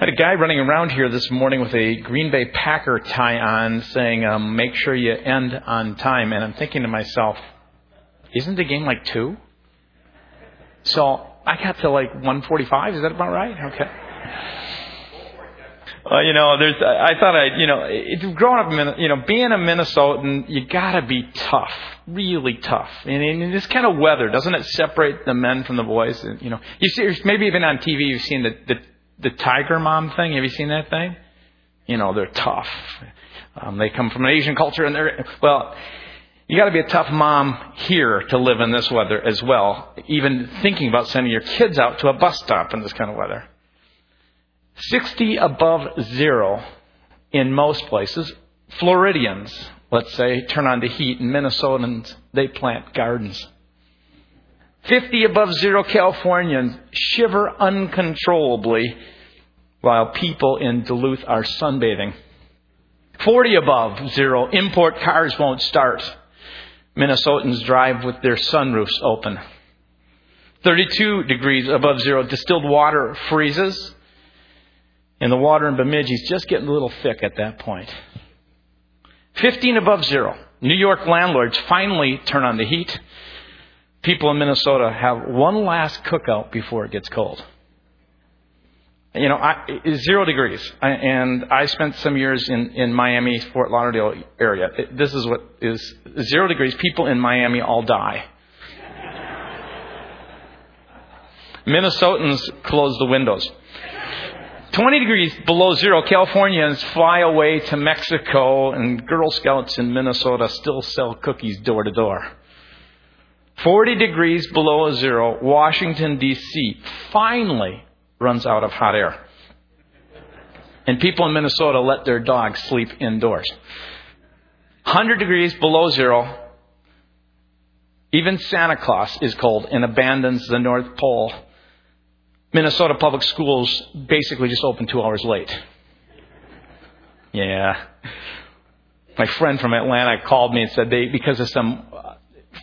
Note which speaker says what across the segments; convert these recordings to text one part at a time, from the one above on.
Speaker 1: Had a guy running around here this morning with a Green Bay Packer tie on saying, um, make sure you end on time. And I'm thinking to myself, isn't the game like two? So I got to like 145. Is that about right? Okay. Uh, you know, there's. I thought I, you know, if growing up, you know, being a Minnesotan, you gotta be tough, really tough. And in this kind of weather, doesn't it separate the men from the boys? You know, you see, maybe even on TV, you've seen the the, the Tiger Mom thing. Have you seen that thing? You know, they're tough. Um, they come from an Asian culture, and they're well. You got to be a tough mom here to live in this weather as well. Even thinking about sending your kids out to a bus stop in this kind of weather. 60 above zero in most places. Floridians, let's say, turn on the heat, and Minnesotans, they plant gardens. 50 above zero Californians shiver uncontrollably while people in Duluth are sunbathing. 40 above zero, import cars won't start. Minnesotans drive with their sunroofs open. 32 degrees above zero, distilled water freezes. And the water in Bemidji is just getting a little thick at that point. 15 above zero. New York landlords finally turn on the heat. People in Minnesota have one last cookout before it gets cold. You know, I, zero degrees. I, and I spent some years in, in Miami, Fort Lauderdale area. It, this is what is zero degrees. People in Miami all die. Minnesotans close the windows. 20 degrees below zero, Californians fly away to Mexico, and Girl Scouts in Minnesota still sell cookies door to door. 40 degrees below zero, Washington, D.C. finally runs out of hot air. And people in Minnesota let their dogs sleep indoors. 100 degrees below zero, even Santa Claus is cold and abandons the North Pole Minnesota public schools basically just open two hours late. Yeah. My friend from Atlanta called me and said they, because of some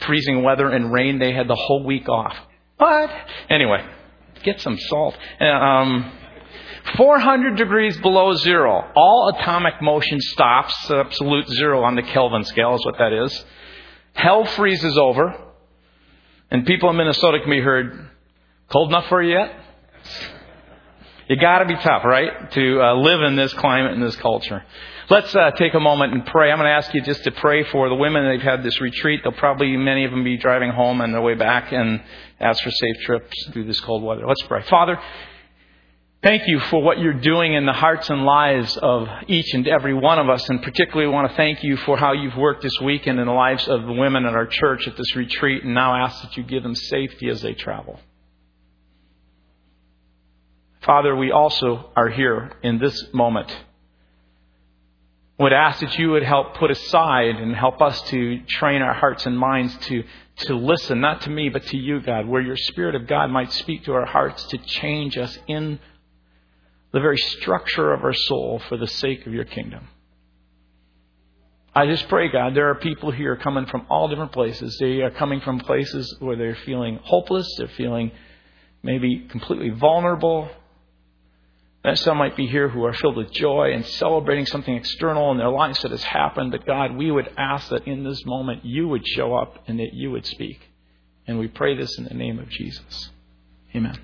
Speaker 1: freezing weather and rain, they had the whole week off. What? Anyway, get some salt. Um, 400 degrees below zero. All atomic motion stops. Absolute zero on the Kelvin scale is what that is. Hell freezes over. And people in Minnesota can be heard, cold enough for you yet? You got to be tough, right, to uh, live in this climate and this culture. Let's uh, take a moment and pray. I'm going to ask you just to pray for the women. They've had this retreat. They'll probably many of them be driving home on their way back, and ask for safe trips through this cold weather. Let's pray, Father. Thank you for what you're doing in the hearts and lives of each and every one of us, and particularly want to thank you for how you've worked this weekend in the lives of the women at our church at this retreat, and now ask that you give them safety as they travel. Father, we also are here in this moment. Would ask that you would help put aside and help us to train our hearts and minds to, to listen, not to me, but to you, God, where your Spirit of God might speak to our hearts to change us in the very structure of our soul for the sake of your kingdom. I just pray, God, there are people here coming from all different places. They are coming from places where they're feeling hopeless, they're feeling maybe completely vulnerable, and some might be here who are filled with joy and celebrating something external in their lives that has happened. But God, we would ask that in this moment you would show up and that you would speak. And we pray this in the name of Jesus. Amen.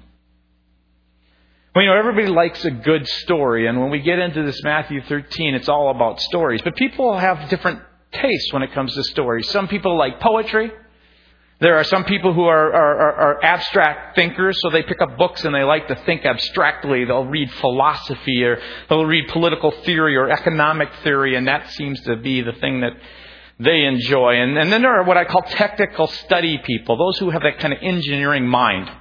Speaker 1: Well, you know, everybody likes a good story. And when we get into this Matthew 13, it's all about stories. But people have different tastes when it comes to stories. Some people like poetry. There are some people who are, are, are, abstract thinkers, so they pick up books and they like to think abstractly. They'll read philosophy or they'll read political theory or economic theory, and that seems to be the thing that they enjoy. And, and then there are what I call technical study people, those who have that kind of engineering mind.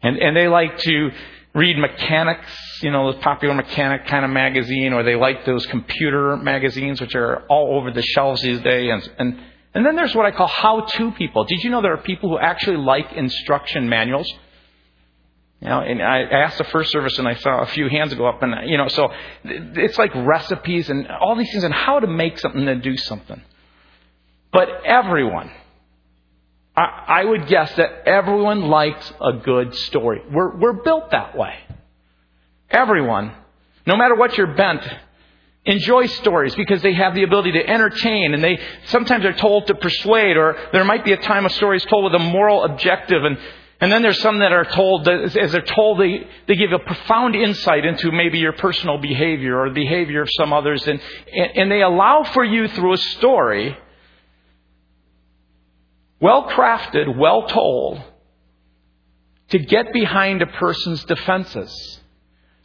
Speaker 1: And, and they like to read mechanics, you know, the popular mechanic kind of magazine, or they like those computer magazines, which are all over the shelves these days. And, and and then there's what I call how to people. Did you know there are people who actually like instruction manuals? You know, and I asked the first service and I saw a few hands go up and, you know, so it's like recipes and all these things and how to make something and do something. But everyone, I, I would guess that everyone likes a good story. We're, we're built that way. Everyone, no matter what your bent, enjoy stories because they have the ability to entertain and they sometimes are told to persuade or there might be a time a story is told with a moral objective and and then there's some that are told that as they're told they, they give a profound insight into maybe your personal behavior or the behavior of some others and, and, and they allow for you through a story well crafted, well told, to get behind a person's defenses.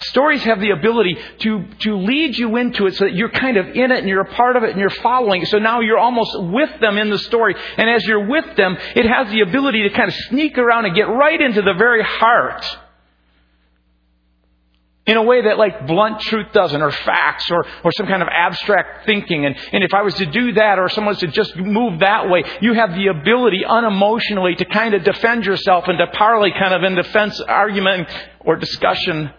Speaker 1: Stories have the ability to, to lead you into it so that you're kind of in it and you're a part of it and you're following. So now you're almost with them in the story. And as you're with them, it has the ability to kind of sneak around and get right into the very heart in a way that like blunt truth doesn't, or facts, or, or some kind of abstract thinking. And, and if I was to do that, or someone was to just move that way, you have the ability unemotionally to kind of defend yourself and to parley kind of in defense argument or discussion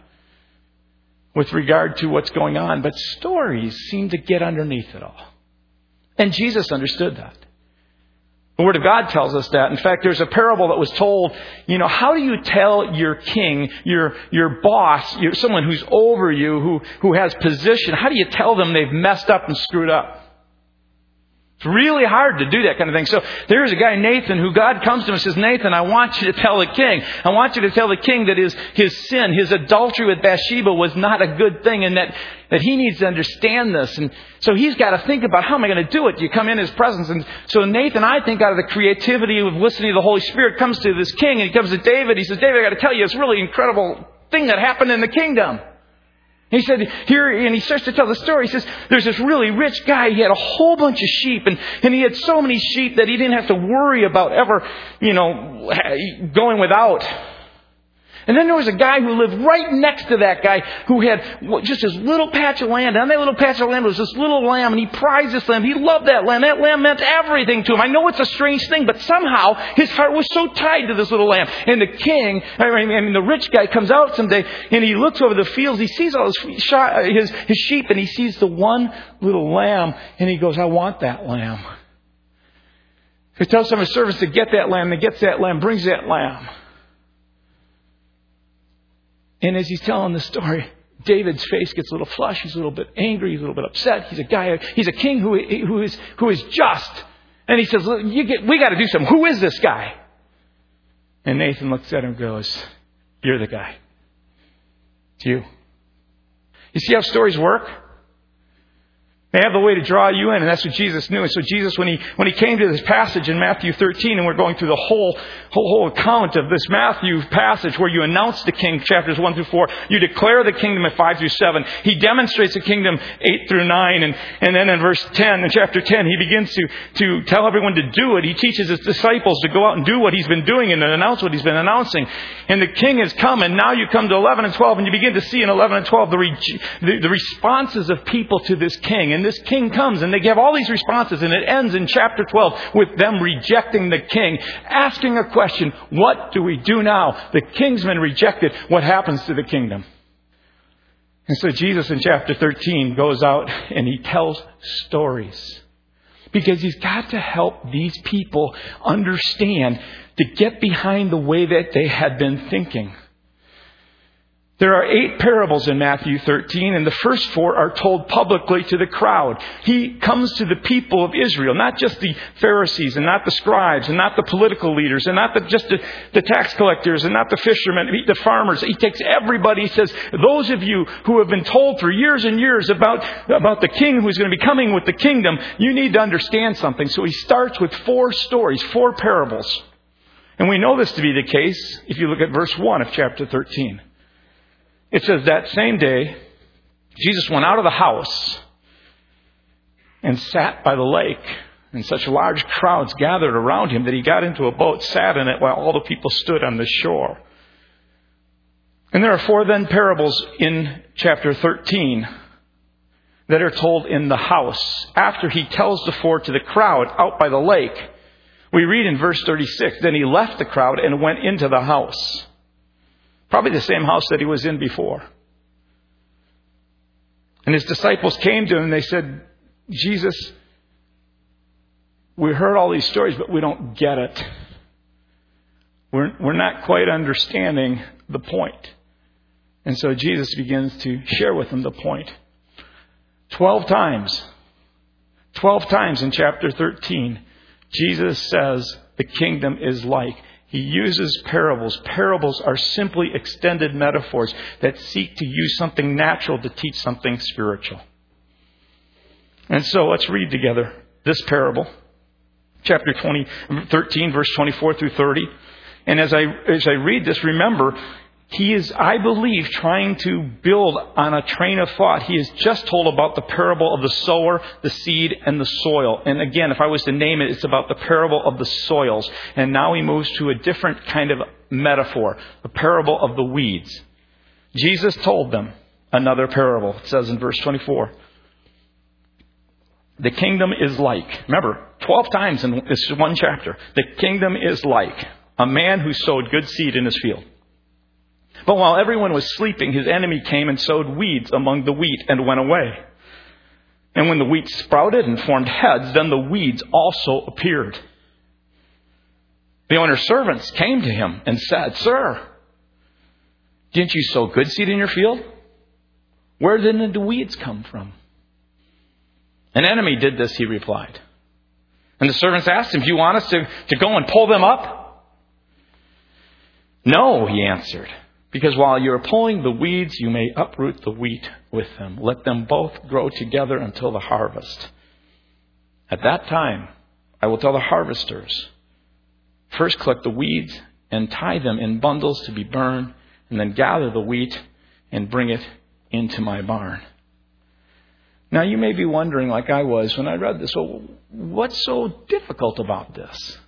Speaker 1: with regard to what's going on. But stories seem to get underneath it all. And Jesus understood that. The Word of God tells us that. In fact, there's a parable that was told, you know, how do you tell your king, your, your boss, your, someone who's over you, who, who has position, how do you tell them they've messed up and screwed up? It's really hard to do that kind of thing. So there's a guy, Nathan, who God comes to him and says, Nathan, I want you to tell the king. I want you to tell the king that his, his sin, his adultery with Bathsheba was not a good thing and that, that he needs to understand this. And so he's got to think about how am I going to do it? You come in his presence. And so Nathan, I think out of the creativity of listening to the Holy Spirit, comes to this king and he comes to David. He says, David, I got to tell you, it's really incredible thing that happened in the kingdom. He said, here, and he starts to tell the story. He says, there's this really rich guy. He had a whole bunch of sheep, and, and he had so many sheep that he didn't have to worry about ever, you know, going without. And then there was a guy who lived right next to that guy who had just this little patch of land. And that little patch of land was this little lamb, and he prized this lamb. He loved that lamb. That lamb meant everything to him. I know it's a strange ththing, but somehow his heart was so tied to this little lamb. And the king, I mean, the rich guy comes out someday, and he looks over the fields. He sees all his, his, his sheep, and he sees the one little lamb, and he goes, I want that lamb. He tells some of his servants to get that lamb. They gets that lamb, brings that lamb. And as he's telling the story, David's face gets a little flushed. He's a little bit angry. He's a little bit upset. He's a guy. He's a king who, who is who is just. And he says, get, "We got to do something. Who is this guy?" And Nathan looks at him and goes, "You're the guy. It's you." You see how stories work? They have the way to draw you in, and that's what Jesus knew. And so Jesus, when he, when he came to this passage in Matthew 13, and we're going through the whole, whole, whole account of this Matthew passage where you announce the king, chapters 1 through 4, you declare the kingdom at 5 through 7. He demonstrates the kingdom 8 through 9, and, and then in verse 10, in chapter 10, he begins to, to tell everyone to do it. He teaches his disciples to go out and do what he's been doing and announce what he's been announcing. And the king has come, and now you come to 11 and 12, and you begin to see in 11 and 12 the, re- the, the responses of people to this king. And this king comes and they give all these responses and it ends in chapter 12 with them rejecting the king, asking a question, what do we do now? The king's been rejected. What happens to the kingdom? And so Jesus in chapter 13 goes out and he tells stories. Because he's got to help these people understand to get behind the way that they had been thinking. There are eight parables in Matthew 13, and the first four are told publicly to the crowd. He comes to the people of Israel, not just the Pharisees, and not the scribes, and not the political leaders, and not the, just the, the tax collectors, and not the fishermen, the farmers. He takes everybody. He says, Those of you who have been told for years and years about, about the king who's going to be coming with the kingdom, you need to understand something. So he starts with four stories, four parables. And we know this to be the case if you look at verse 1 of chapter 13. It says that same day, Jesus went out of the house and sat by the lake. And such large crowds gathered around him that he got into a boat, sat in it while all the people stood on the shore. And there are four then parables in chapter 13 that are told in the house after he tells the four to the crowd out by the lake. We read in verse 36, then he left the crowd and went into the house. Probably the same house that he was in before. And his disciples came to him and they said, Jesus, we heard all these stories, but we don't get it. We're, we're not quite understanding the point. And so Jesus begins to share with them the point. Twelve times, twelve times in chapter 13, Jesus says the kingdom is like. He uses parables. Parables are simply extended metaphors that seek to use something natural to teach something spiritual. And so let's read together this parable. Chapter 20, 13, verse 24 through 30. And as I, as I read this, remember, he is, I believe, trying to build on a train of thought. He has just told about the parable of the sower, the seed, and the soil. And again, if I was to name it, it's about the parable of the soils. And now he moves to a different kind of metaphor, the parable of the weeds. Jesus told them another parable. It says in verse 24. The kingdom is like, remember, 12 times in this one chapter. The kingdom is like a man who sowed good seed in his field. But while everyone was sleeping, his enemy came and sowed weeds among the wheat and went away. And when the wheat sprouted and formed heads, then the weeds also appeared. The owner's servants came to him and said, Sir, didn't you sow good seed in your field? Where did the weeds come from? An enemy did this, he replied. And the servants asked him, Do you want us to, to go and pull them up? No, he answered. Because while you're pulling the weeds, you may uproot the wheat with them. Let them both grow together until the harvest. At that time, I will tell the harvesters first collect the weeds and tie them in bundles to be burned, and then gather the wheat and bring it into my barn. Now, you may be wondering, like I was when I read this, well, what's so difficult about this?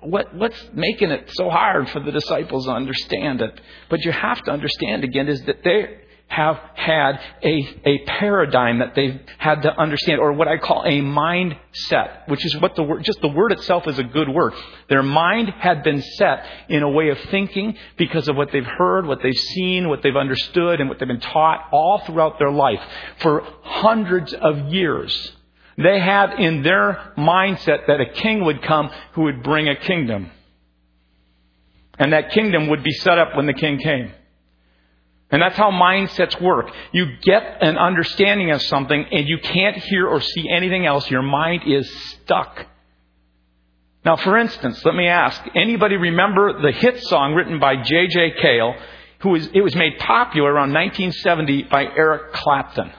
Speaker 1: What, what's making it so hard for the disciples to understand it? But you have to understand again is that they have had a, a paradigm that they've had to understand, or what I call a mindset, which is what the word, just the word itself is a good word. Their mind had been set in a way of thinking because of what they've heard, what they've seen, what they've understood, and what they've been taught all throughout their life for hundreds of years. They had in their mindset that a king would come who would bring a kingdom. And that kingdom would be set up when the king came. And that's how mindsets work. You get an understanding of something and you can't hear or see anything else. Your mind is stuck. Now, for instance, let me ask, anybody remember the hit song written by J.J. Cale, who was, it was made popular around 1970 by Eric Clapton,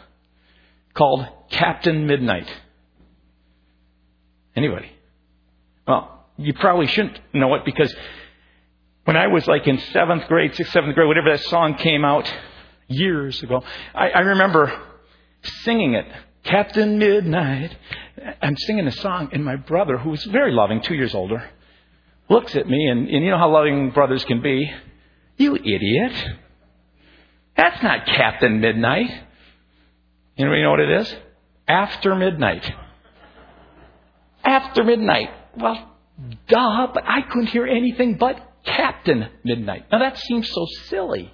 Speaker 1: called Captain Midnight? Anybody? Well, you probably shouldn't know it because when I was like in seventh grade, sixth, seventh grade, whatever that song came out years ago, I, I remember singing it. Captain Midnight. I'm singing a song, and my brother, who was very loving, two years older, looks at me, and, and you know how loving brothers can be. You idiot. That's not Captain Midnight. Anybody know what it is? After Midnight after midnight. Well, duh, but I couldn't hear anything but Captain Midnight. Now that seems so silly,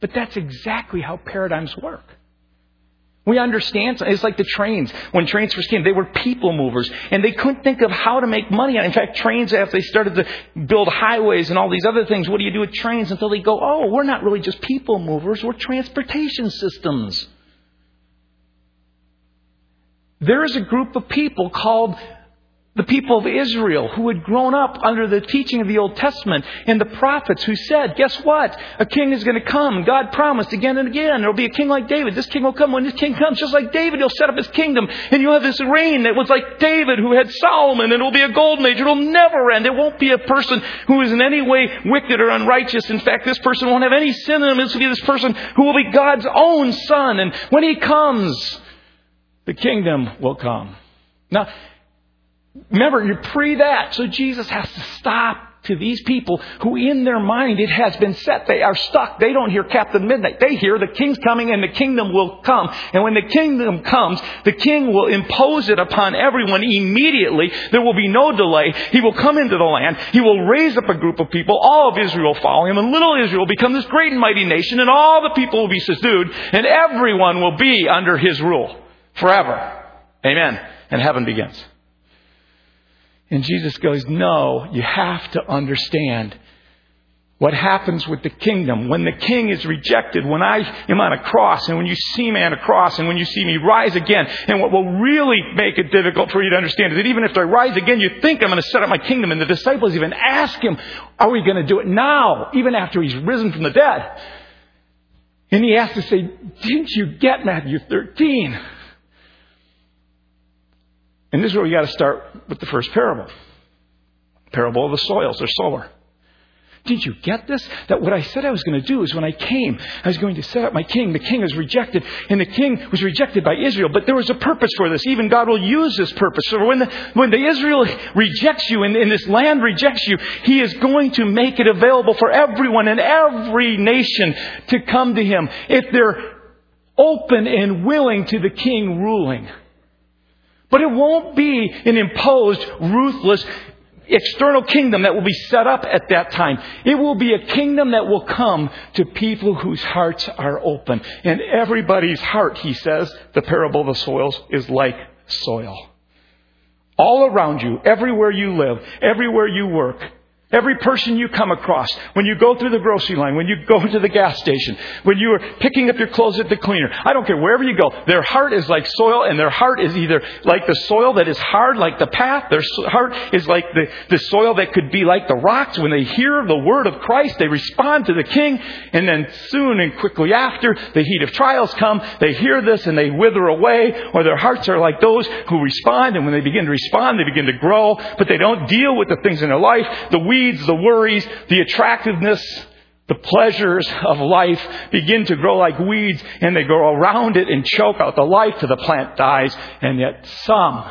Speaker 1: but that's exactly how paradigms work. We understand. It's like the trains. When trains first came, they were people movers, and they couldn't think of how to make money. In fact, trains, after they started to build highways and all these other things, what do you do with trains until they go, oh, we're not really just people movers, we're transportation systems. There is a group of people called the people of Israel who had grown up under the teaching of the Old Testament and the prophets who said, guess what? A king is going to come. God promised again and again. There'll be a king like David. This king will come. When this king comes, just like David, he'll set up his kingdom. And you'll have this reign that was like David who had Solomon. And it'll be a golden age. It'll never end. It won't be a person who is in any way wicked or unrighteous. In fact, this person won't have any sin in him. This will be this person who will be God's own son. And when he comes, the kingdom will come. Now, remember, you're pre that, so Jesus has to stop to these people who in their mind it has been set. They are stuck. They don't hear Captain Midnight. They hear the king's coming and the kingdom will come. And when the kingdom comes, the king will impose it upon everyone immediately. There will be no delay. He will come into the land. He will raise up a group of people. All of Israel will follow him and little Israel will become this great and mighty nation and all the people will be subdued and everyone will be under his rule forever. Amen. And heaven begins. And Jesus goes, No, you have to understand what happens with the kingdom when the king is rejected, when I am on a cross, and when you see me on a cross, and when you see me rise again. And what will really make it difficult for you to understand is that even if I rise again, you think I'm going to set up my kingdom. And the disciples even ask him, Are we going to do it now, even after he's risen from the dead? And he has to say, Didn't you get Matthew 13? And this is where we got to start with the first parable parable of the soils or sower. Did you get this? That what I said I was going to do is when I came, I was going to set up my king. The king was rejected, and the king was rejected by Israel. But there was a purpose for this. Even God will use this purpose. So when the, when the Israel rejects you and, and this land rejects you, He is going to make it available for everyone in every nation to come to Him if they're open and willing to the king ruling. But it won't be an imposed, ruthless, external kingdom that will be set up at that time. It will be a kingdom that will come to people whose hearts are open. And everybody's heart, he says, the parable of the soils is like soil. All around you, everywhere you live, everywhere you work, Every person you come across, when you go through the grocery line, when you go to the gas station, when you are picking up your clothes at the cleaner, I don't care, wherever you go, their heart is like soil, and their heart is either like the soil that is hard, like the path, their heart is like the, the soil that could be like the rocks. When they hear the word of Christ, they respond to the King, and then soon and quickly after, the heat of trials come, they hear this and they wither away, or their hearts are like those who respond, and when they begin to respond, they begin to grow, but they don't deal with the things in their life. The weeds the worries, the attractiveness, the pleasures of life begin to grow like weeds and they grow around it and choke out the life till the plant dies. And yet some,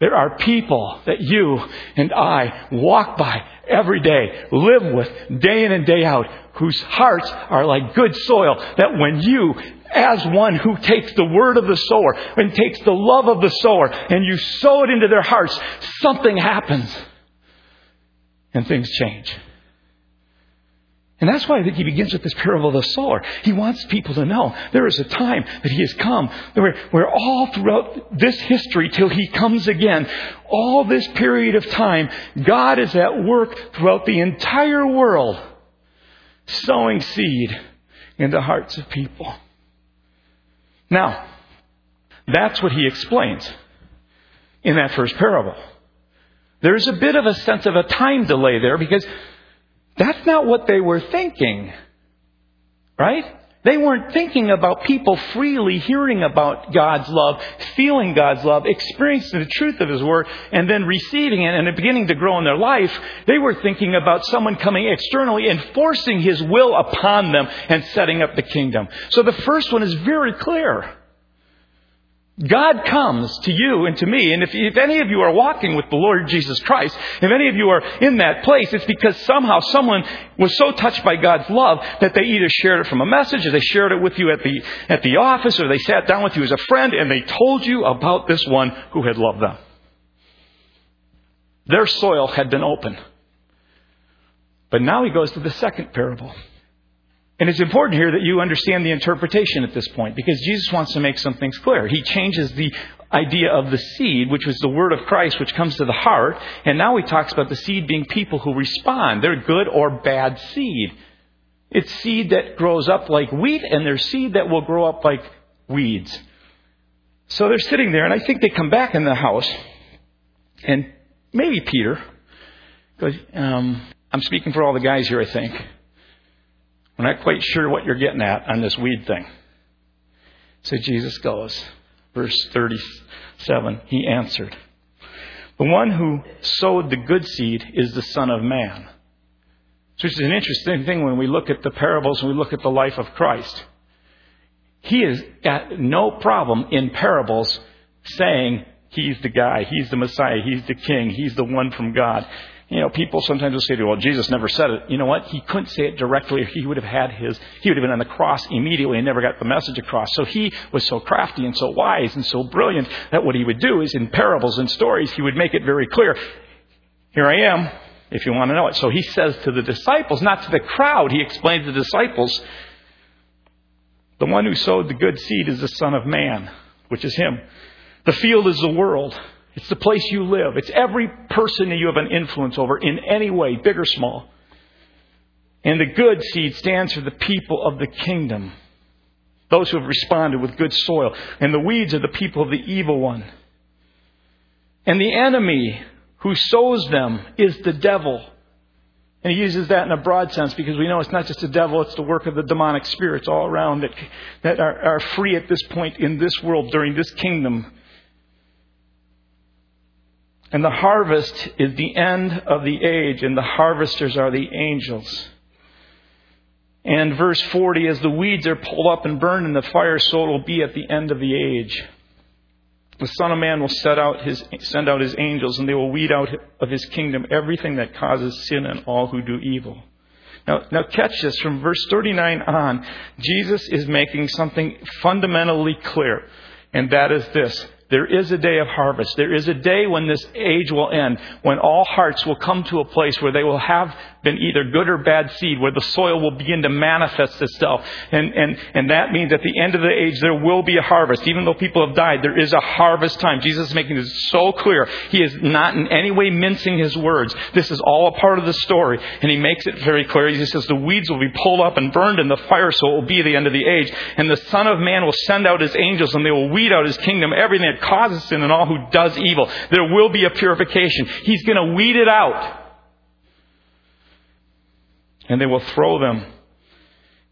Speaker 1: there are people that you and I walk by every day, live with day in and day out, whose hearts are like good soil that when you as one who takes the word of the sower and takes the love of the sower and you sow it into their hearts, something happens and things change. And that's why he begins with this parable of the sower. He wants people to know there is a time that he has come where, where all throughout this history till he comes again, all this period of time, God is at work throughout the entire world, sowing seed in the hearts of people. Now, that's what he explains in that first parable. There's a bit of a sense of a time delay there because that's not what they were thinking. Right? They weren't thinking about people freely hearing about God's love, feeling God's love, experiencing the truth of His Word, and then receiving it and it beginning to grow in their life. They were thinking about someone coming externally and forcing His will upon them and setting up the kingdom. So the first one is very clear. God comes to you and to me, and if, if, any of you are walking with the Lord Jesus Christ, if any of you are in that place, it's because somehow someone was so touched by God's love that they either shared it from a message, or they shared it with you at the, at the office, or they sat down with you as a friend, and they told you about this one who had loved them. Their soil had been open. But now he goes to the second parable. And it's important here that you understand the interpretation at this point because Jesus wants to make some things clear. He changes the idea of the seed, which was the word of Christ, which comes to the heart, and now he talks about the seed being people who respond. They're good or bad seed. It's seed that grows up like wheat, and there's seed that will grow up like weeds. So they're sitting there, and I think they come back in the house, and maybe Peter, because um, I'm speaking for all the guys here, I think. I'm not quite sure what you're getting at on this weed thing. So Jesus goes, verse 37, he answered, The one who sowed the good seed is the Son of Man. Which is an interesting thing when we look at the parables and we look at the life of Christ. He has got no problem in parables saying he's the guy, he's the Messiah, he's the king, he's the one from God. You know, people sometimes will say to, well, Jesus never said it. You know what? He couldn't say it directly. He would have had his, he would have been on the cross immediately and never got the message across. So he was so crafty and so wise and so brilliant that what he would do is in parables and stories, he would make it very clear. Here I am, if you want to know it. So he says to the disciples, not to the crowd, he explains to the disciples, the one who sowed the good seed is the Son of Man, which is him. The field is the world. It's the place you live. It's every person that you have an influence over in any way, big or small. And the good seed stands for the people of the kingdom, those who have responded with good soil. And the weeds are the people of the evil one. And the enemy who sows them is the devil. And he uses that in a broad sense because we know it's not just the devil, it's the work of the demonic spirits all around that, that are, are free at this point in this world during this kingdom. And the harvest is the end of the age, and the harvesters are the angels. And verse 40 as the weeds are pulled up and burned in the fire, so it will be at the end of the age. The Son of Man will set out his, send out his angels, and they will weed out of his kingdom everything that causes sin and all who do evil. Now, now catch this from verse 39 on. Jesus is making something fundamentally clear, and that is this. There is a day of harvest. There is a day when this age will end, when all hearts will come to a place where they will have been either good or bad seed, where the soil will begin to manifest itself. And, and, and that means at the end of the age, there will be a harvest. Even though people have died, there is a harvest time. Jesus is making this so clear. He is not in any way mincing his words. This is all a part of the story. And he makes it very clear. He says the weeds will be pulled up and burned in the fire, so it will be the end of the age. And the Son of Man will send out his angels, and they will weed out his kingdom, everything that causes sin and all who does evil. There will be a purification. He's going to weed it out and they will throw them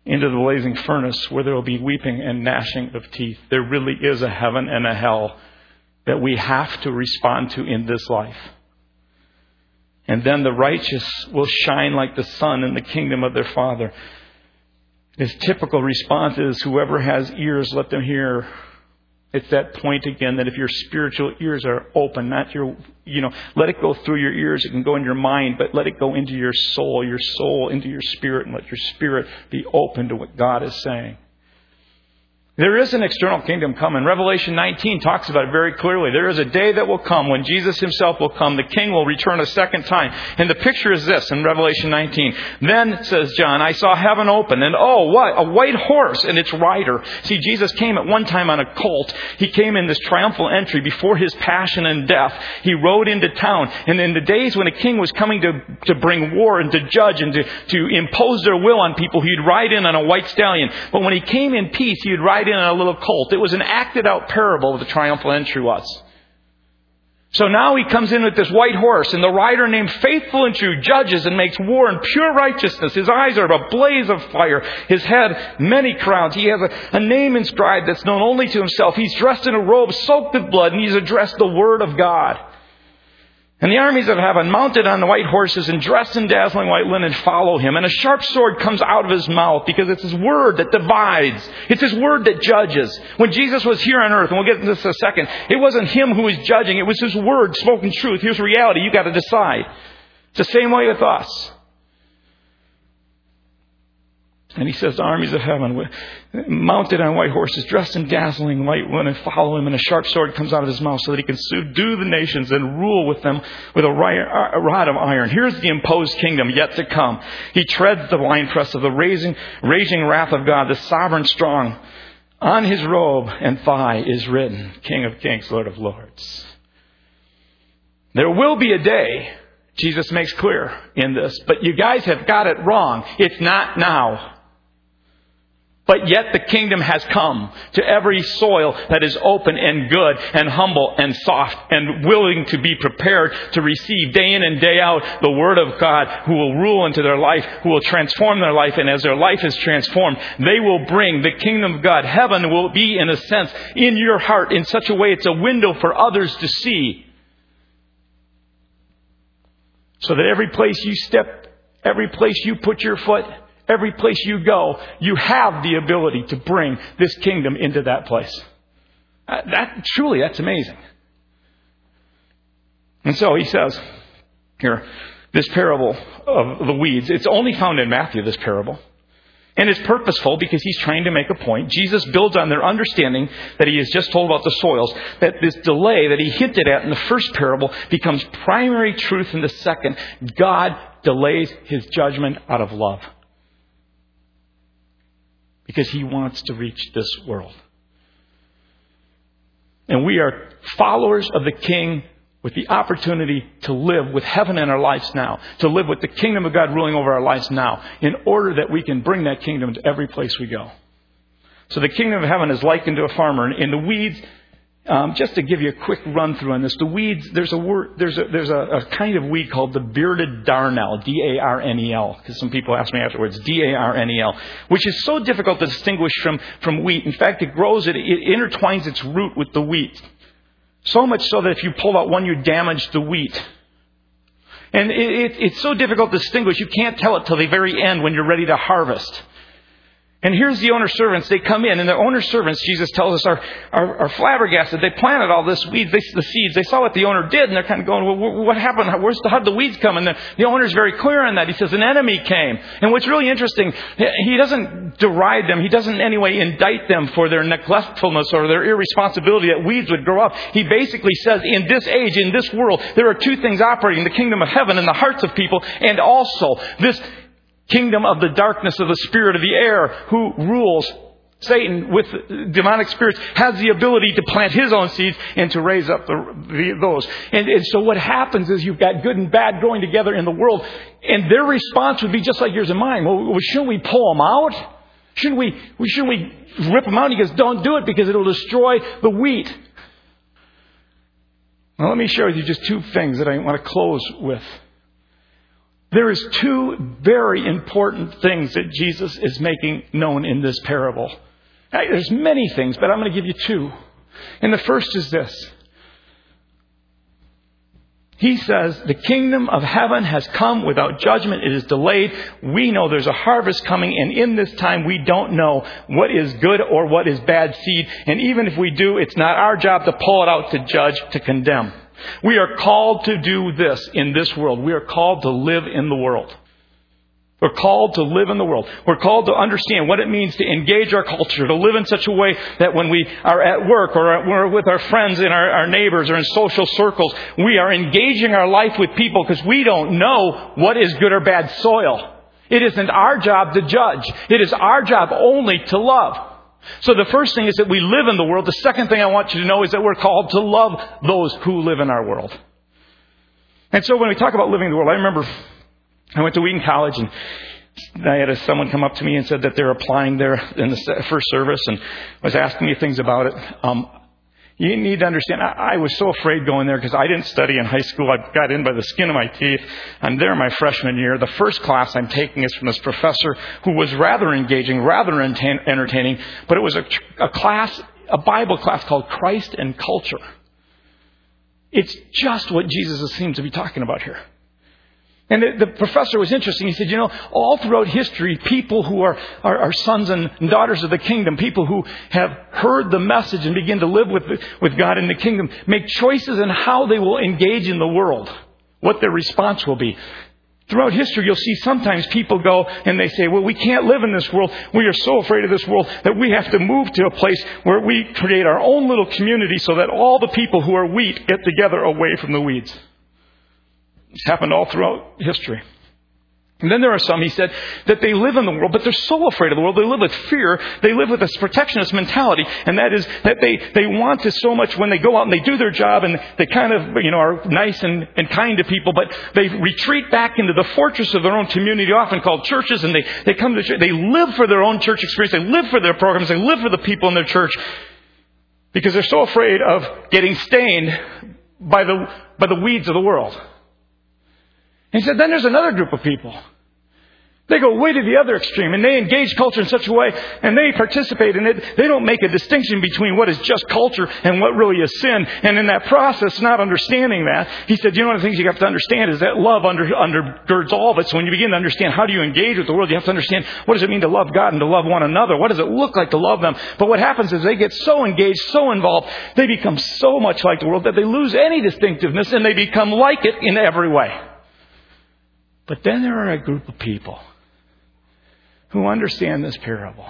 Speaker 1: into the blazing furnace where there will be weeping and gnashing of teeth. There really is a heaven and a hell that we have to respond to in this life. And then the righteous will shine like the sun in the kingdom of their Father. His typical response is whoever has ears, let them hear it's that point again that if your spiritual ears are open, not your, you know, let it go through your ears. It can go in your mind, but let it go into your soul, your soul into your spirit, and let your spirit be open to what God is saying. There is an external kingdom coming. Revelation 19 talks about it very clearly. There is a day that will come when Jesus himself will come. The king will return a second time. And the picture is this in Revelation 19. Then, says John, I saw heaven open, and oh, what? A white horse and its rider. See, Jesus came at one time on a colt. He came in this triumphal entry before his passion and death. He rode into town. And in the days when a king was coming to, to bring war and to judge and to, to impose their will on people, he'd ride in on a white stallion. But when he came in peace, he'd ride ride in on a little colt. It was an acted out parable of the triumphal entry was. So now he comes in with this white horse, and the rider named Faithful and True judges and makes war in pure righteousness. His eyes are of a blaze of fire. His head, many crowns. He has a, a, name inscribed that's known only to himself. He's dressed in a robe soaked with blood, and he's addressed the Word of God. And the armies of heaven, mounted on the white horses and dressed in dazzling white linen, follow him. And a sharp sword comes out of his mouth because it's his word that divides. It's his word that judges. When Jesus was here on earth, and we'll get into this in a second, it wasn't him who was judging. It was his word spoken truth. Here's reality. You've got to decide. It's the same way with us. And he says, the armies of heaven, mounted on white horses, dressed in dazzling white linen, follow him, and a sharp sword comes out of his mouth so that he can subdue the nations and rule with them with a rod of iron. Here's the imposed kingdom yet to come. He treads the winepress of the raging, raging wrath of God, the sovereign strong. On his robe and thigh is written, King of kings, Lord of lords. There will be a day, Jesus makes clear in this, but you guys have got it wrong. It's not now. But yet the kingdom has come to every soil that is open and good and humble and soft and willing to be prepared to receive day in and day out the Word of God who will rule into their life, who will transform their life. And as their life is transformed, they will bring the kingdom of God. Heaven will be, in a sense, in your heart in such a way it's a window for others to see. So that every place you step, every place you put your foot, Every place you go, you have the ability to bring this kingdom into that place. Uh, that truly, that's amazing. And so he says here, this parable of the weeds, it's only found in Matthew, this parable. And it's purposeful because he's trying to make a point. Jesus builds on their understanding that he has just told about the soils, that this delay that he hinted at in the first parable becomes primary truth in the second. God delays his judgment out of love because he wants to reach this world. And we are followers of the King with the opportunity to live with heaven in our lives now, to live with the kingdom of God ruling over our lives now, in order that we can bring that kingdom to every place we go. So the kingdom of heaven is likened to a farmer. And in the weeds, um, just to give you a quick run through on this, the weeds, there's a word, there's a, there's a, a kind of weed called the bearded darnel, D-A-R-N-E-L, because some people ask me afterwards, D-A-R-N-E-L, which is so difficult to distinguish from, from wheat. In fact, it grows, it, it intertwines its root with the wheat. So much so that if you pull out one, you damage the wheat. And it, it, it's so difficult to distinguish, you can't tell it till the very end when you're ready to harvest. And here's the owner servants. They come in, and the owner servants, Jesus tells us, are, are, are flabbergasted. They planted all this weeds, they, the seeds. They saw what the owner did, and they're kind of going, well, what happened? Where's the, how did the weeds come? And the, the owner's very clear on that. He says, an enemy came. And what's really interesting, he doesn't deride them. He doesn't in any way indict them for their neglectfulness or their irresponsibility that weeds would grow up. He basically says, in this age, in this world, there are two things operating, the kingdom of heaven in the hearts of people, and also this kingdom of the darkness of the spirit of the air who rules Satan with demonic spirits has the ability to plant his own seeds and to raise up the, the, those. And, and so what happens is you've got good and bad growing together in the world, and their response would be just like yours and mine. Well, shouldn't we pull them out? Shouldn't we, shouldn't we rip them out? He goes, don't do it because it'll destroy the wheat. Now let me share with you just two things that I want to close with. There is two very important things that Jesus is making known in this parable. There's many things, but I'm going to give you two. And the first is this. He says, the kingdom of heaven has come without judgment. It is delayed. We know there's a harvest coming, and in this time we don't know what is good or what is bad seed. And even if we do, it's not our job to pull it out to judge, to condemn. We are called to do this in this world. We are called to live in the world. We're called to live in the world. We're called to understand what it means to engage our culture, to live in such a way that when we are at work or we're with our friends and our, our neighbors or in social circles, we are engaging our life with people because we don't know what is good or bad soil. It isn't our job to judge. It is our job only to love. So the first thing is that we live in the world. The second thing I want you to know is that we're called to love those who live in our world. And so when we talk about living in the world, I remember I went to Wheaton College and I had someone come up to me and said that they're applying there in the first service and was asking me things about it. Um, you need to understand, I, I was so afraid going there because I didn't study in high school. I got in by the skin of my teeth. I'm there my freshman year. The first class I'm taking is from this professor who was rather engaging, rather entertaining, but it was a, a class, a Bible class called Christ and Culture. It's just what Jesus seems to be talking about here. And the, the, professor was interesting. He said, you know, all throughout history, people who are, are, are, sons and daughters of the kingdom, people who have heard the message and begin to live with, with God in the kingdom, make choices in how they will engage in the world, what their response will be. Throughout history, you'll see sometimes people go and they say, well, we can't live in this world. We are so afraid of this world that we have to move to a place where we create our own little community so that all the people who are wheat get together away from the weeds. It's happened all throughout history. And then there are some, he said, that they live in the world, but they're so afraid of the world. They live with fear. They live with this protectionist mentality. And that is that they, they want to so much when they go out and they do their job and they kind of, you know, are nice and, and kind to people, but they retreat back into the fortress of their own community, often called churches, and they, they come to church. They live for their own church experience. They live for their programs. They live for the people in their church because they're so afraid of getting stained by the, by the weeds of the world. He said, then there's another group of people. They go way to the other extreme and they engage culture in such a way and they participate in it. They don't make a distinction between what is just culture and what really is sin. And in that process, not understanding that, he said, you know, one of the things you have to understand is that love under, undergirds all of it. So when you begin to understand how do you engage with the world, you have to understand what does it mean to love God and to love one another? What does it look like to love them? But what happens is they get so engaged, so involved, they become so much like the world that they lose any distinctiveness and they become like it in every way. But then there are a group of people who understand this parable.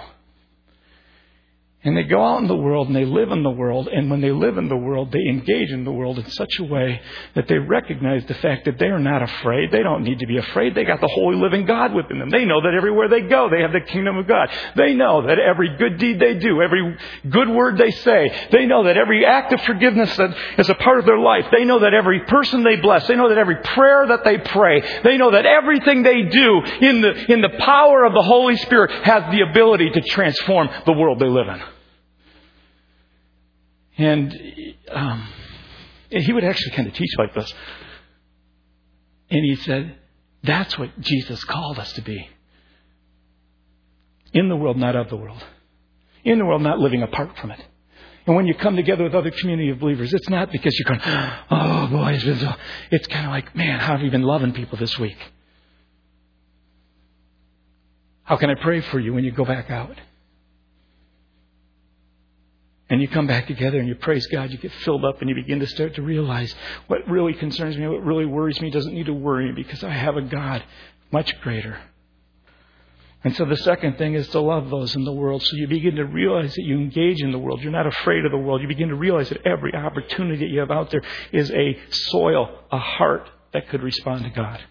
Speaker 2: And they go out in the world and they live in the world. And when they live in the world, they engage in the world in such a way that they recognize the fact that they are not afraid. They don't need to be afraid. They got the holy living God within them. They know that everywhere they go, they have the kingdom of God. They know that every good deed they do, every good word they say, they know that every act of forgiveness that is a part of their life, they know that every person they bless, they know that every prayer that they pray, they know that everything they do in the, in the power of the Holy Spirit has the ability to transform the world they live in. And um, he would actually kind of teach like this. And he said, That's what Jesus called us to be. In the world, not of the world. In the world, not living apart from it. And when you come together with other community of believers, it's not because you're going, oh boy, it's been so. It's kind of like, man, how have you been loving people this week? How can I pray for you when you go back out? And you come back together and you praise God, you get filled up and you begin to start to realize what really concerns me, what really worries me doesn't need to worry me because I have a God much greater. And so the second thing is to love those in the world. So you begin to realize that you engage in the world. You're not afraid of the world. You begin to realize that every opportunity that you have out there is a soil, a heart that could respond to God.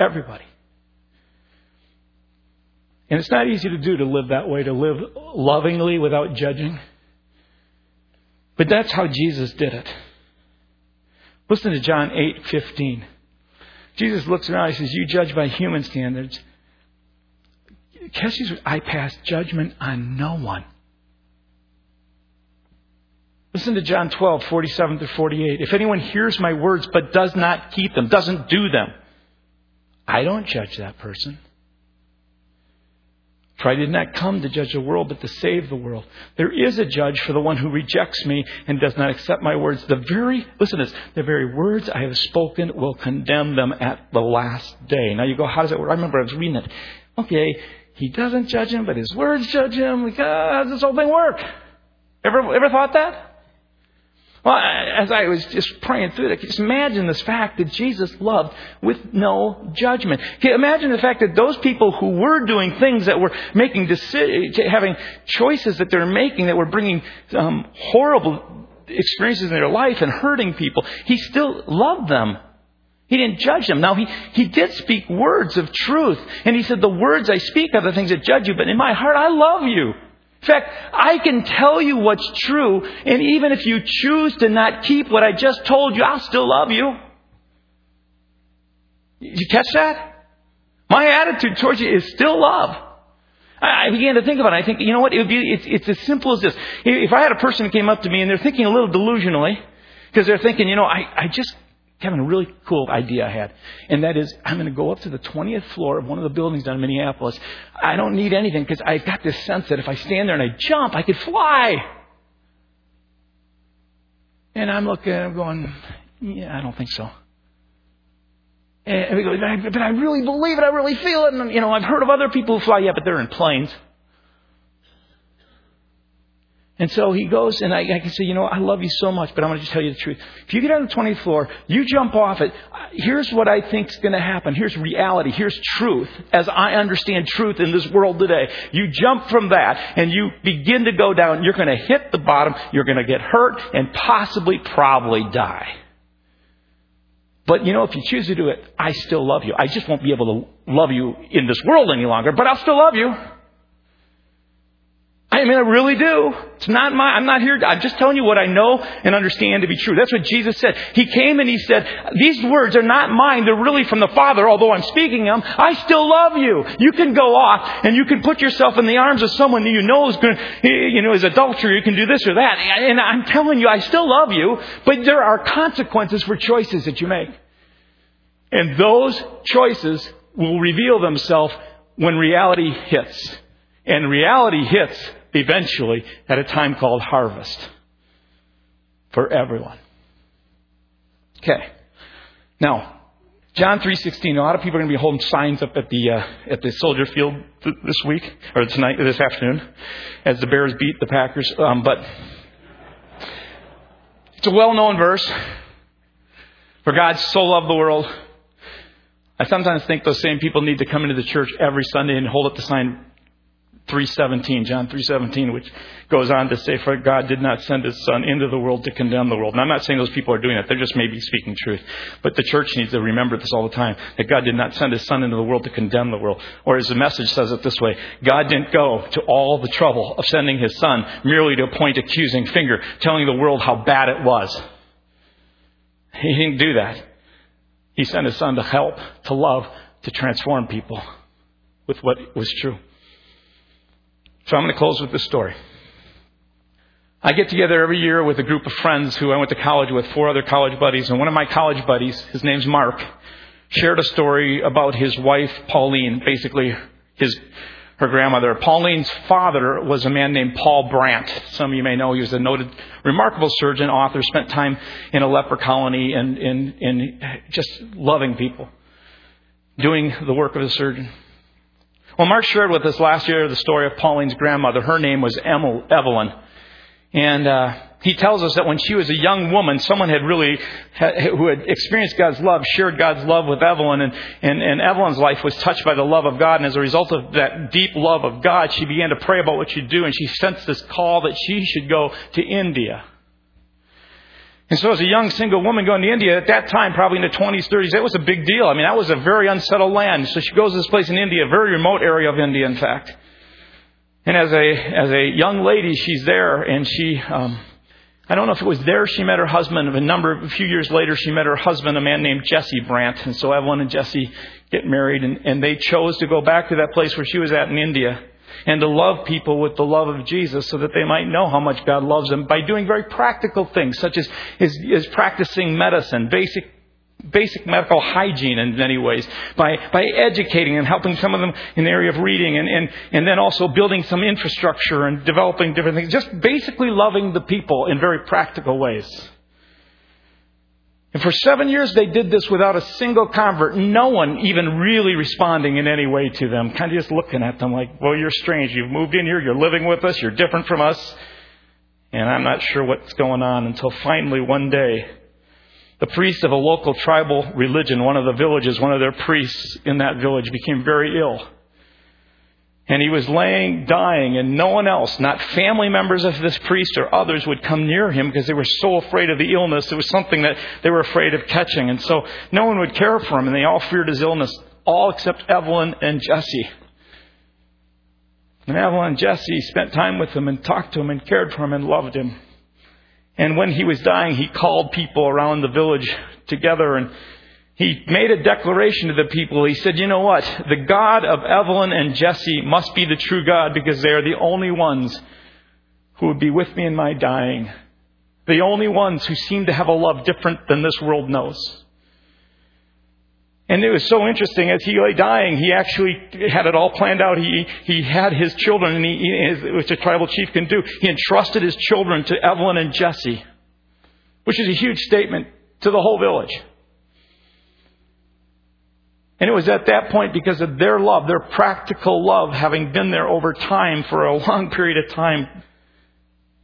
Speaker 2: Everybody. And it's not easy to do to live that way, to live lovingly without judging. But that's how Jesus did it. Listen to John 8:15. Jesus looks around and says, "You judge by human standards. Catch I pass judgment on no one." Listen to John 12, 47 to 48. If anyone hears my words but does not keep them, doesn't do them, I don't judge that person. For I did not come to judge the world, but to save the world. There is a judge for the one who rejects me and does not accept my words. The very, listen to this, the very words I have spoken will condemn them at the last day. Now you go, how does that work? I remember I was reading it. Okay, he doesn't judge him, but his words judge him. Like, how does this whole thing work? Ever, ever thought that? Well, as I was just praying through that, just imagine this fact that Jesus loved with no judgment. Imagine the fact that those people who were doing things that were making decisions, having choices that they're making that were bringing um, horrible experiences in their life and hurting people, he still loved them. He didn't judge them. Now, he, he did speak words of truth. And he said, The words I speak are the things that judge you, but in my heart, I love you. In fact, I can tell you what's true, and even if you choose to not keep what I just told you, I'll still love you. You catch that? My attitude towards you is still love. I began to think about it. I think, you know what? It would be, it's, it's as simple as this. If I had a person who came up to me and they're thinking a little delusionally, because they're thinking, you know, I, I just having a really cool idea I had. And that is, I'm going to go up to the 20th floor of one of the buildings down in Minneapolis. I don't need anything because I've got this sense that if I stand there and I jump, I could fly. And I'm looking, I'm going, yeah, I don't think so. And we go, but I really believe it, I really feel it. And, you know, I've heard of other people who fly, yeah, but they're in planes. And so he goes, and I, I, can say, you know, I love you so much, but I'm going to just tell you the truth. If you get on the 20th floor, you jump off it. Here's what I think is going to happen. Here's reality. Here's truth, as I understand truth in this world today. You jump from that, and you begin to go down. You're going to hit the bottom. You're going to get hurt, and possibly, probably die. But you know, if you choose to do it, I still love you. I just won't be able to love you in this world any longer, but I'll still love you. I mean, I really do. It's not my, I'm not here, I'm just telling you what I know and understand to be true. That's what Jesus said. He came and he said, these words are not mine, they're really from the Father, although I'm speaking them. I still love you. You can go off and you can put yourself in the arms of someone that you know is going to, you know, is adultery, you can do this or that. And I'm telling you, I still love you, but there are consequences for choices that you make. And those choices will reveal themselves when reality hits. And reality hits eventually at a time called harvest for everyone. Okay. Now, John 3:16. A lot of people are going to be holding signs up at the uh, at the Soldier Field th- this week or tonight, this afternoon, as the Bears beat the Packers. Um, but it's a well-known verse. For God so loved the world. I sometimes think those same people need to come into the church every Sunday and hold up the sign 3:17, John 3:17, which goes on to say, "For God did not send His Son into the world to condemn the world." And I'm not saying those people are doing that; they're just maybe speaking truth. But the church needs to remember this all the time: that God did not send His Son into the world to condemn the world. Or as the message says it this way: God didn't go to all the trouble of sending His Son merely to point accusing finger, telling the world how bad it was. He didn't do that. He sent His Son to help, to love, to transform people with what was true. So I'm going to close with this story. I get together every year with a group of friends who I went to college with, four other college buddies, and one of my college buddies, his name's Mark, shared a story about his wife, Pauline, basically his her grandmother. Pauline's father was a man named Paul Brand. Some of you may know he was a noted, remarkable surgeon, author, spent time in a leper colony and in, in just loving people, doing the work of a surgeon. Well, Mark shared with us last year the story of Pauline's grandmother. Her name was Emil, Evelyn. And uh, he tells us that when she was a young woman, someone had really, who had experienced God's love, shared God's love with Evelyn, and, and, and Evelyn's life was touched by the love of God. And as a result of that deep love of God, she began to pray about what she'd do, and she sensed this call that she should go to India. And so, as a young single woman going to India at that time, probably in the 20s, 30s, that was a big deal. I mean, that was a very unsettled land. So she goes to this place in India, a very remote area of India, in fact. And as a as a young lady, she's there, and she. Um, I don't know if it was there she met her husband. A number, a few years later, she met her husband, a man named Jesse Brand. And so Evelyn and Jesse get married, and, and they chose to go back to that place where she was at in India and to love people with the love of Jesus so that they might know how much God loves them by doing very practical things such as, as, practicing medicine, basic basic medical hygiene in many ways by, by educating and helping some of them in the area of reading and, and, and then also building some infrastructure and developing different things. Just basically loving the people in very practical ways. And for seven years, they did this without a single convert. No one even really responding in any way to them. Kind of just looking at them like, well, you're strange. You've moved in here. You're living with us. You're different from us. And I'm not sure what's going on until finally one day, the priest of a local tribal religion, one of the villages, one of their priests in that village became very ill. And he was laying, dying, and no one else, not family members of this priest or others, would come near him because they were so afraid of the illness. It was something that they were afraid of catching. And so no one would care for him, and they all feared his illness, all except Evelyn and Jesse. And Evelyn and Jesse spent time with him and talked to him and cared for him and loved him. And when he was dying, he called people around the village together and he made a declaration to the people. He said, You know what? The God of Evelyn and Jesse must be the true God because they are the only ones who would be with me in my dying. The only ones who seem to have a love different than this world knows. And it was so interesting. As he lay dying, he actually had it all planned out. He, he had his children, and he, which a tribal chief can do. He entrusted his children to Evelyn and Jesse, which is a huge statement to the whole village. And it was at that point because of their love, their practical love, having been there over time for a long period of time,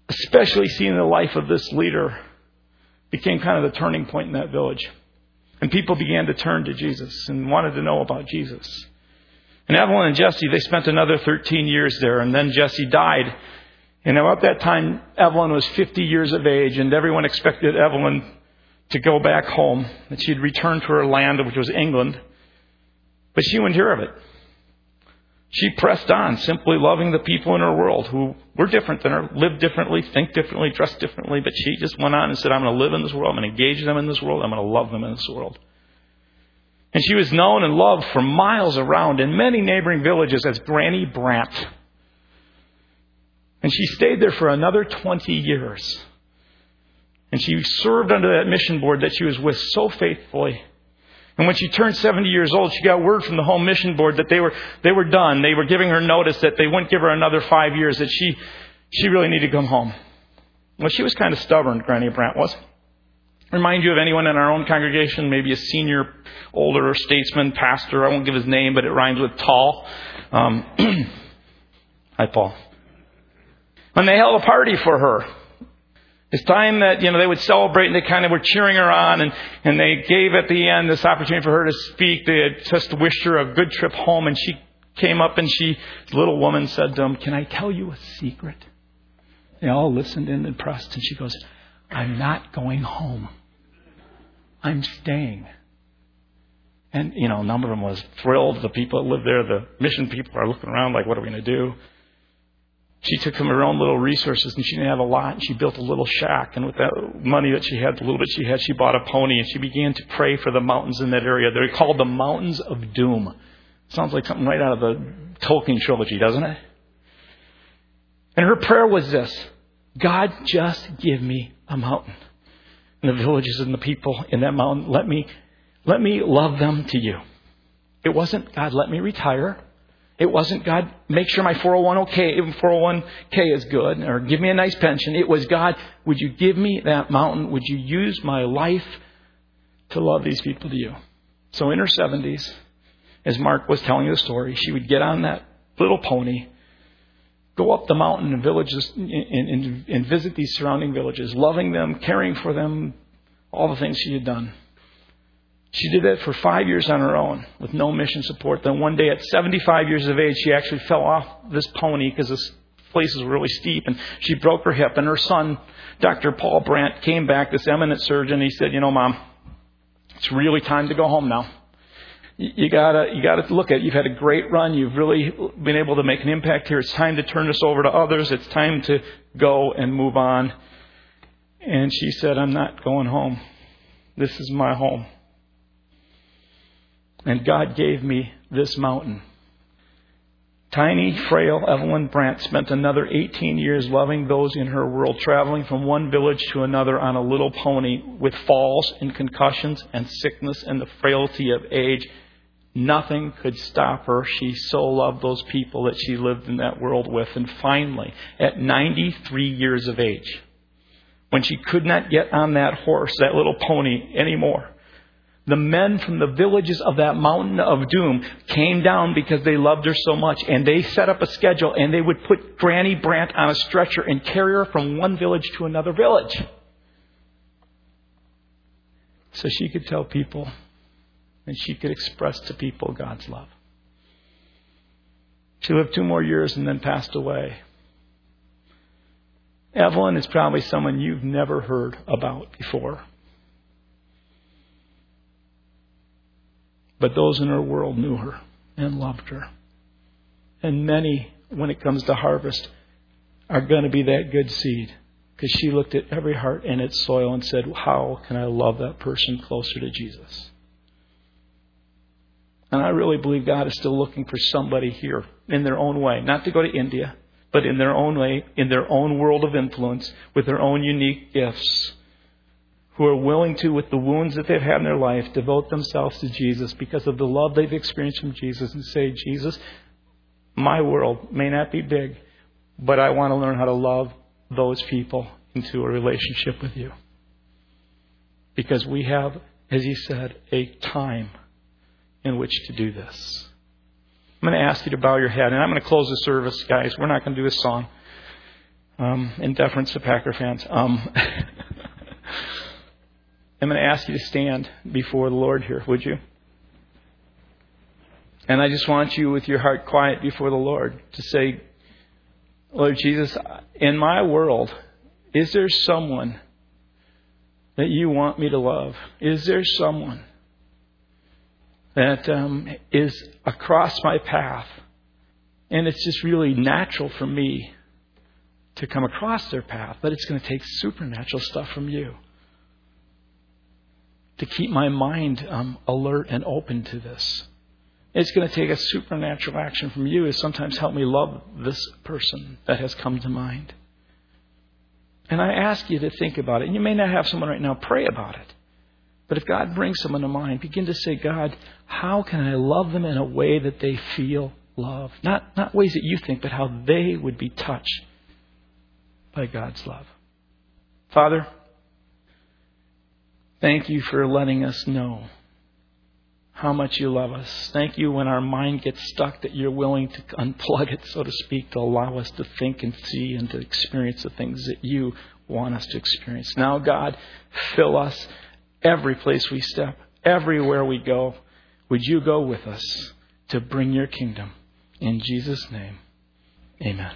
Speaker 2: especially seeing the life of this leader, became kind of the turning point in that village. And people began to turn to Jesus and wanted to know about Jesus. And Evelyn and Jesse, they spent another 13 years there, and then Jesse died. And about that time, Evelyn was 50 years of age, and everyone expected Evelyn to go back home, that she'd return to her land, which was England. But she wouldn't hear of it. She pressed on, simply loving the people in her world who were different than her, lived differently, think differently, dress differently, but she just went on and said, I'm going to live in this world, I'm going to engage them in this world, I'm going to love them in this world. And she was known and loved for miles around in many neighboring villages as Granny Brand. And she stayed there for another 20 years. And she served under that mission board that she was with so faithfully. And when she turned 70 years old, she got word from the home mission board that they were, they were done. They were giving her notice that they wouldn't give her another five years, that she, she really needed to come home. Well, she was kind of stubborn, Granny Brand was. Remind you of anyone in our own congregation, maybe a senior, older statesman, pastor. I won't give his name, but it rhymes with tall. Um, hi, Paul. When they held a party for her, it's time that, you know, they would celebrate and they kind of were cheering her on and, and they gave at the end this opportunity for her to speak. They had just wished her a good trip home and she came up and she, the little woman said to him, Can I tell you a secret? They all listened and impressed, and she goes, I'm not going home. I'm staying. And, you know, a number of them was thrilled. The people that lived there, the mission people are looking around like, what are we going to do? She took from her own little resources and she didn't have a lot and she built a little shack and with that money that she had, the little bit she had, she bought a pony and she began to pray for the mountains in that area. They're called the Mountains of Doom. Sounds like something right out of the Tolkien trilogy, doesn't it? And her prayer was this God, just give me a mountain. And the villages and the people in that mountain, let me, let me love them to you. It wasn't, God, let me retire. It wasn't, God, make sure my 401k, 401k is good, or give me a nice pension. It was, God, would you give me that mountain? Would you use my life to love these people to you? So in her 70s, as Mark was telling the story, she would get on that little pony, go up the mountain and villages and, and, and visit these surrounding villages, loving them, caring for them, all the things she had done. She did that for five years on her own with no mission support. Then one day at 75 years of age, she actually fell off this pony because this place is really steep and she broke her hip. And her son, Dr. Paul Brand, came back, this eminent surgeon. He said, You know, Mom, it's really time to go home now you gotta you gotta look at it. you've had a great run you've really been able to make an impact here it's time to turn this over to others it's time to go and move on and she said i'm not going home this is my home and god gave me this mountain Tiny, frail Evelyn Brand spent another 18 years loving those in her world, traveling from one village to another on a little pony with falls and concussions and sickness and the frailty of age Nothing could stop her. She so loved those people that she lived in that world with. And finally, at 93 years of age, when she could not get on that horse, that little pony anymore, the men from the villages of that mountain of doom came down because they loved her so much and they set up a schedule and they would put Granny Brand on a stretcher and carry her from one village to another village. So she could tell people and she could express to people God's love. She lived two more years and then passed away. Evelyn is probably someone you've never heard about before. But those in her world knew her and loved her. And many, when it comes to harvest, are going to be that good seed. Because she looked at every heart in its soil and said, How can I love that person closer to Jesus? And I really believe God is still looking for somebody here in their own way, not to go to India, but in their own way, in their own world of influence, with their own unique gifts, who are willing to, with the wounds that they've had in their life, devote themselves to Jesus because of the love they've experienced from Jesus and say, Jesus, my world may not be big, but I want to learn how to love those people into a relationship with you. Because we have, as he said, a time in which to do this. I'm going to ask you to bow your head, and I'm going to close the service, guys. We're not going to do a song um, in deference to Packer fans. Um, I'm going to ask you to stand before the Lord here, would you? And I just want you, with your heart quiet before the Lord, to say, Lord Jesus, in my world, is there someone that you want me to love? Is there someone that um, is across my path. And it's just really natural for me to come across their path, but it's going to take supernatural stuff from you to keep my mind um, alert and open to this. It's going to take a supernatural action from you to sometimes help me love this person that has come to mind. And I ask you to think about it. And you may not have someone right now. Pray about it. But if God brings someone to mind, begin to say, God, how can I love them in a way that they feel love? Not, not ways that you think, but how they would be touched by God's love. Father, thank you for letting us know how much you love us. Thank you when our mind gets stuck that you're willing to unplug it, so to speak, to allow us to think and see and to experience the things that you want us to experience. Now, God, fill us every place we step, everywhere we go. Would you go with us to bring your kingdom? In Jesus' name, amen.